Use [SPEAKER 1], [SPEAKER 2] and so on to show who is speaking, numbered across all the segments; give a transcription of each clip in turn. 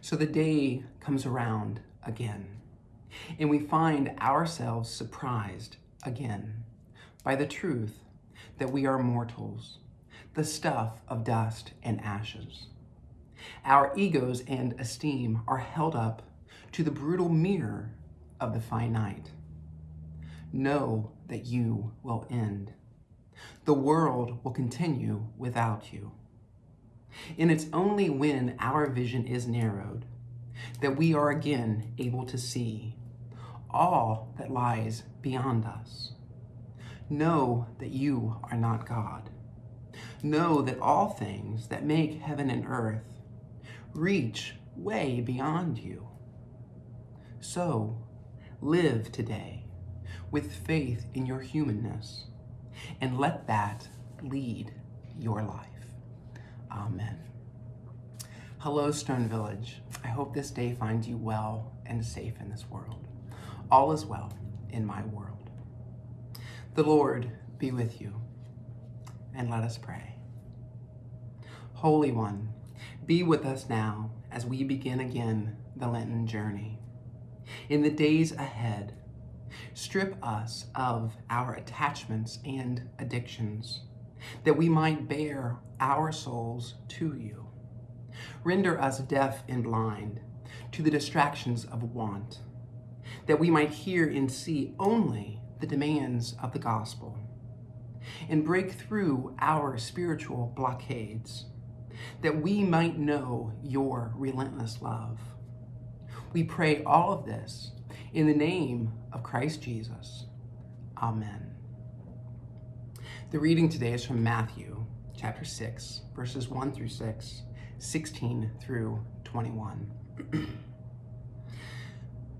[SPEAKER 1] So the day comes around again, and we find ourselves surprised again by the truth that we are mortals, the stuff of dust and ashes. Our egos and esteem are held up to the brutal mirror of the finite. Know that you will end. The world will continue without you. And it's only when our vision is narrowed that we are again able to see all that lies beyond us. Know that you are not God. Know that all things that make heaven and earth reach way beyond you. So, live today with faith in your humanness and let that lead your life. Amen. Hello, Stone Village. I hope this day finds you well and safe in this world. All is well in my world. The Lord be with you, and let us pray. Holy One, be with us now as we begin again the Lenten journey. In the days ahead, strip us of our attachments and addictions, that we might bare our souls to you. Render us deaf and blind to the distractions of want, that we might hear and see only the demands of the gospel, and break through our spiritual blockades, that we might know your relentless love. We pray all of this in the name of Christ Jesus. Amen. The reading today is from Matthew chapter 6, verses 1 through 6, 16 through 21.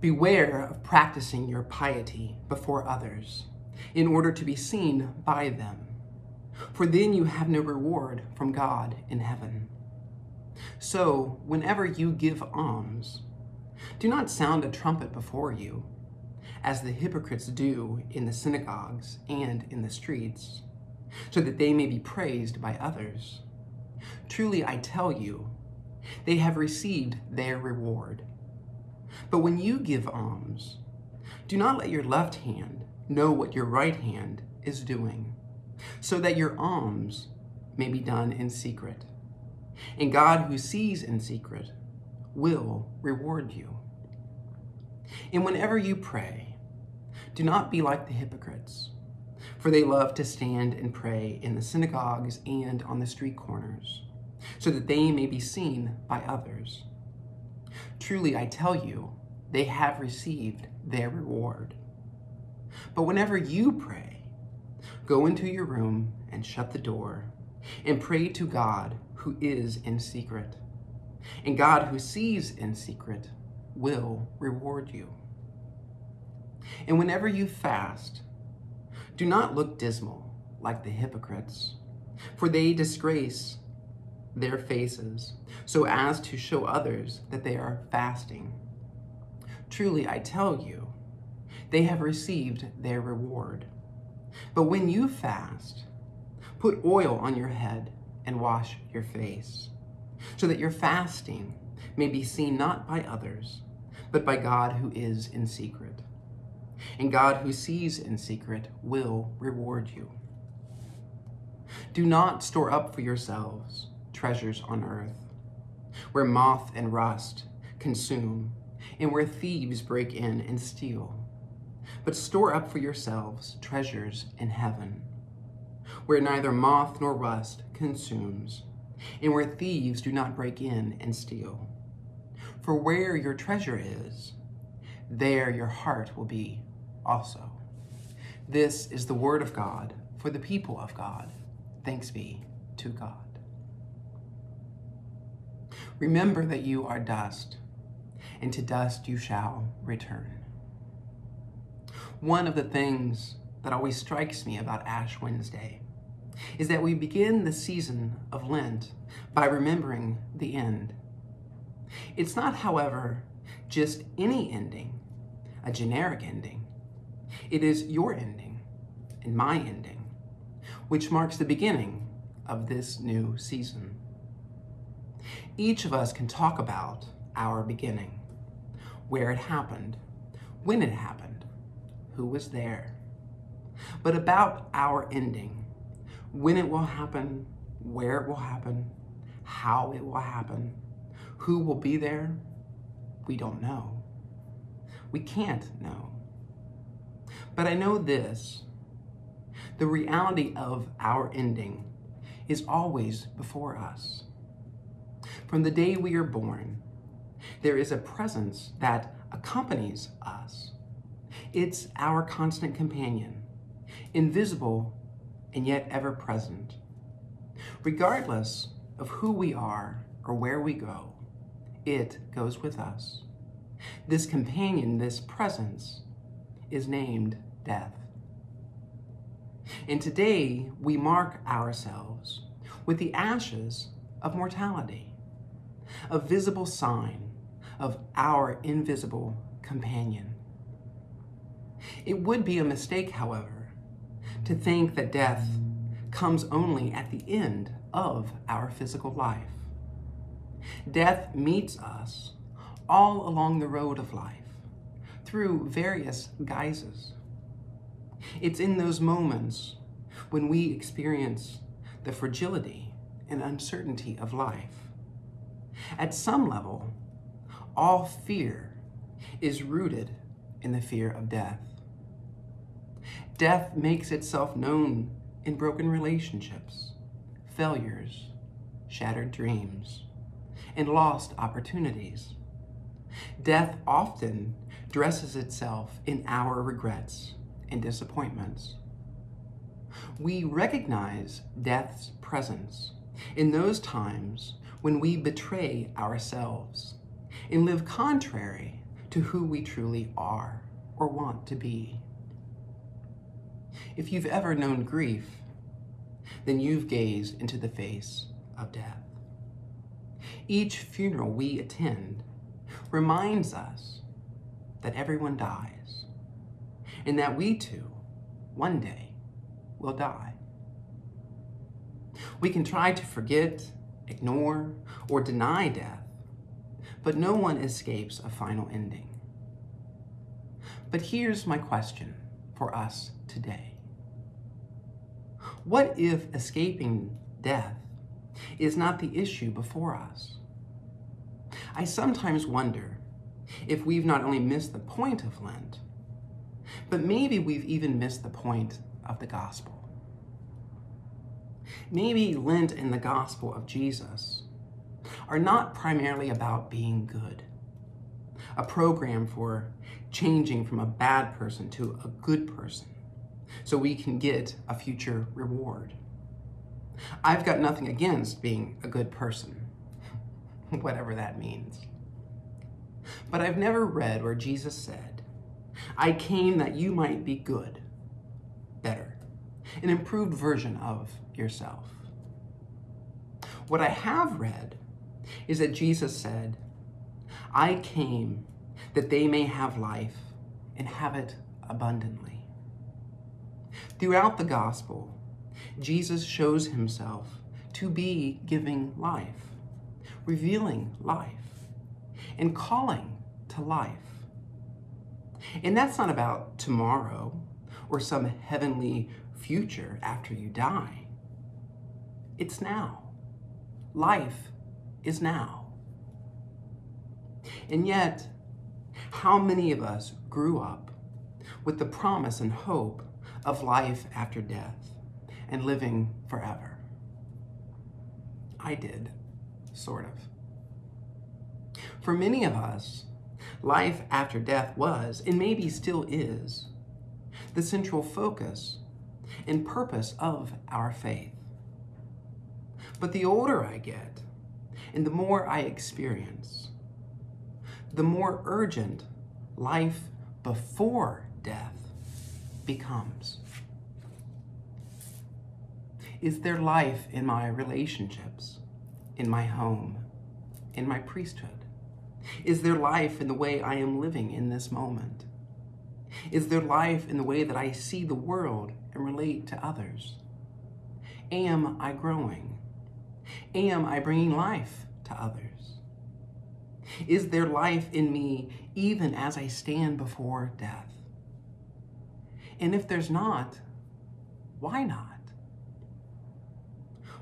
[SPEAKER 1] Beware of practicing your piety before others in order to be seen by them, for then you have no reward from God in heaven. So, whenever you give alms, do not sound a trumpet before you, as the hypocrites do in the synagogues and in the streets, so that they may be praised by others. Truly, I tell you, they have received their reward. But when you give alms, do not let your left hand know what your right hand is doing, so that your alms may be done in secret. And God, who sees in secret, will reward you. And whenever you pray, do not be like the hypocrites, for they love to stand and pray in the synagogues and on the street corners, so that they may be seen by others. Truly, I tell you, they have received their reward. But whenever you pray, go into your room and shut the door, and pray to God who is in secret and God, who sees in secret, will reward you. And whenever you fast, do not look dismal like the hypocrites, for they disgrace their faces so as to show others that they are fasting. Truly, I tell you, they have received their reward. But when you fast, put oil on your head and wash your face so that your fasting may be seen not by others, but by God who is in secret. And God who sees in secret will reward you. Do not store up for yourselves treasures on earth, where moth and rust consume, and where thieves break in and steal. But store up for yourselves treasures in heaven, where neither moth nor rust consumes and where thieves do not break in and steal. For where your treasure is, there your heart will be also. This is the word of God for the people of God. Thanks be to God. Remember that you are dust, and to dust you shall return. One of the things that always strikes me about Ash Wednesday is that we begin the season of Lent by remembering the end. It's not, however, just any ending, a generic ending. It is your ending and my ending, which marks the beginning of this new season. Each of us can talk about our beginning, where it happened, when it happened, who was there, but about our ending, when it will happen, where it will happen, how it will happen, who will be there, we don't know. We can't know. But I know this the reality of our ending is always before us. From the day we are born, there is a presence that accompanies us. It's our constant companion, invisible and yet ever present. Regardless of who we are or where we go, it goes with us. This companion, this presence, is named death. And today we mark ourselves with the ashes of mortality, a visible sign of our invisible companion. It would be a mistake, however, to think that death comes only at the end of our physical life. Death meets us all along the road of life through various guises. It's in those moments when we experience the fragility and uncertainty of life. At some level, all fear is rooted in the fear of death. Death makes itself known in broken relationships, failures, shattered dreams, and lost opportunities. Death often dresses itself in our regrets and disappointments. We recognize death's presence in those times when we betray ourselves and live contrary to who we truly are or want to be. If you've ever known grief, then you've gazed into the face of death. Each funeral we attend reminds us that everyone dies and that we too, one day, will die. We can try to forget, ignore, or deny death, but no one escapes a final ending. But here's my question for us today What if escaping death is not the issue before us? I sometimes wonder if we've not only missed the point of Lent, but maybe we've even missed the point of the gospel. Maybe Lent and the gospel of Jesus are not primarily about being good, a program for changing from a bad person to a good person so we can get a future reward. I've got nothing against being a good person, whatever that means. But I've never read where Jesus said, I came that you might be good, better, an improved version of yourself. What I have read is that Jesus said, I came that they may have life and have it abundantly. Throughout the gospel, Jesus shows himself to be giving life, revealing life, and calling to life. And that's not about tomorrow or some heavenly future after you die. It's now. Life is now. And yet, how many of us grew up with the promise and hope of life after death and living forever? I did, sort of. For many of us, life after death was, and maybe still is, the central focus and purpose of our faith. But the older I get, and the more I experience, the more urgent life before death becomes. Is there life in my relationships, in my home, in my priesthood? Is there life in the way I am living in this moment? Is there life in the way that I see the world and relate to others? Am I growing? Am I bringing life to others? Is there life in me even as I stand before death? And if there's not, why not?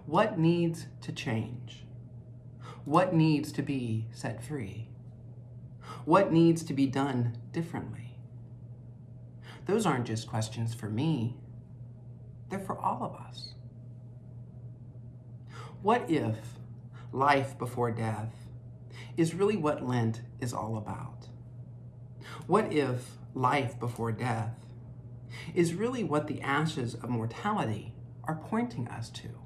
[SPEAKER 1] What needs to change? What needs to be set free? What needs to be done differently? Those aren't just questions for me, they're for all of us. What if life before death is really what Lent is all about? What if life before death is really what the ashes of mortality are pointing us to?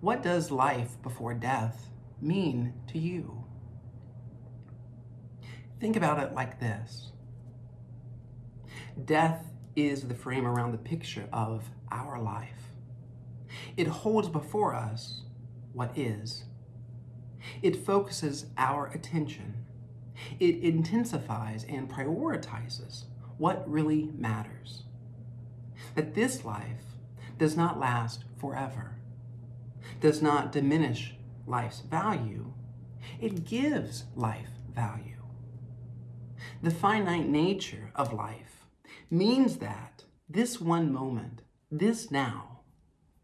[SPEAKER 1] What does life before death mean to you? Think about it like this Death is the frame around the picture of our life. It holds before us what is. It focuses our attention. It intensifies and prioritizes what really matters. That this life does not last forever, does not diminish life's value, it gives life value. The finite nature of life means that this one moment, this now,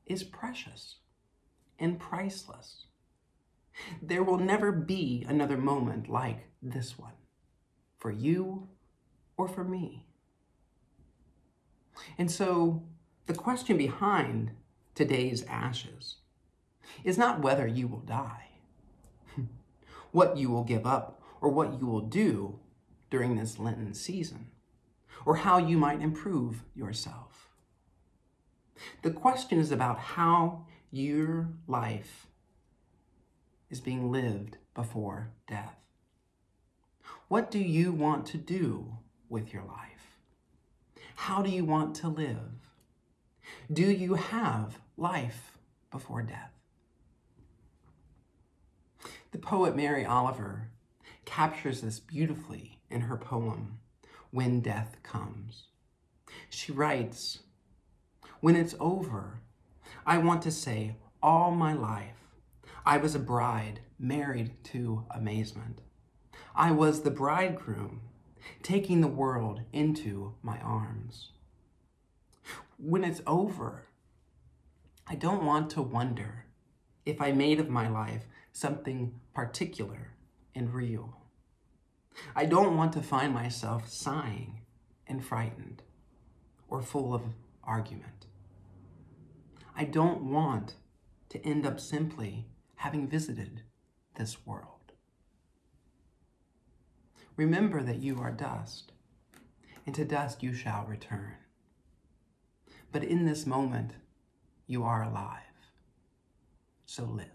[SPEAKER 1] is precious and priceless. There will never be another moment like this one for you or for me. And so the question behind today's ashes is not whether you will die, what you will give up, or what you will do during this Lenten season, or how you might improve yourself. The question is about how your life is being lived before death. What do you want to do with your life? How do you want to live? Do you have life before death? The poet Mary Oliver captures this beautifully in her poem, When Death Comes. She writes, When it's over, I want to say, all my life, I was a bride married to amazement. I was the bridegroom, taking the world into my arms. When it's over, I don't want to wonder if I made of my life something particular and real. I don't want to find myself sighing and frightened or full of argument. I don't want to end up simply having visited this world. Remember that you are dust, and to dust you shall return. But in this moment, you are alive. So live.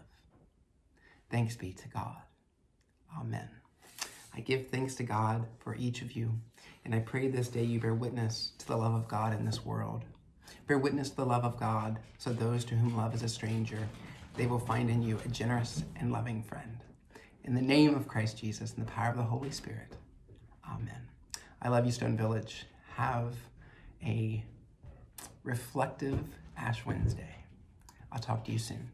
[SPEAKER 1] Thanks be to God. Amen. I give thanks to God for each of you, and I pray this day you bear witness to the love of God in this world. Bear witness to the love of God, so those to whom love is a stranger, they will find in you a generous and loving friend. In the name of Christ Jesus and the power of the Holy Spirit, amen. I love you, Stone Village. Have a reflective Ash Wednesday. I'll talk to you soon.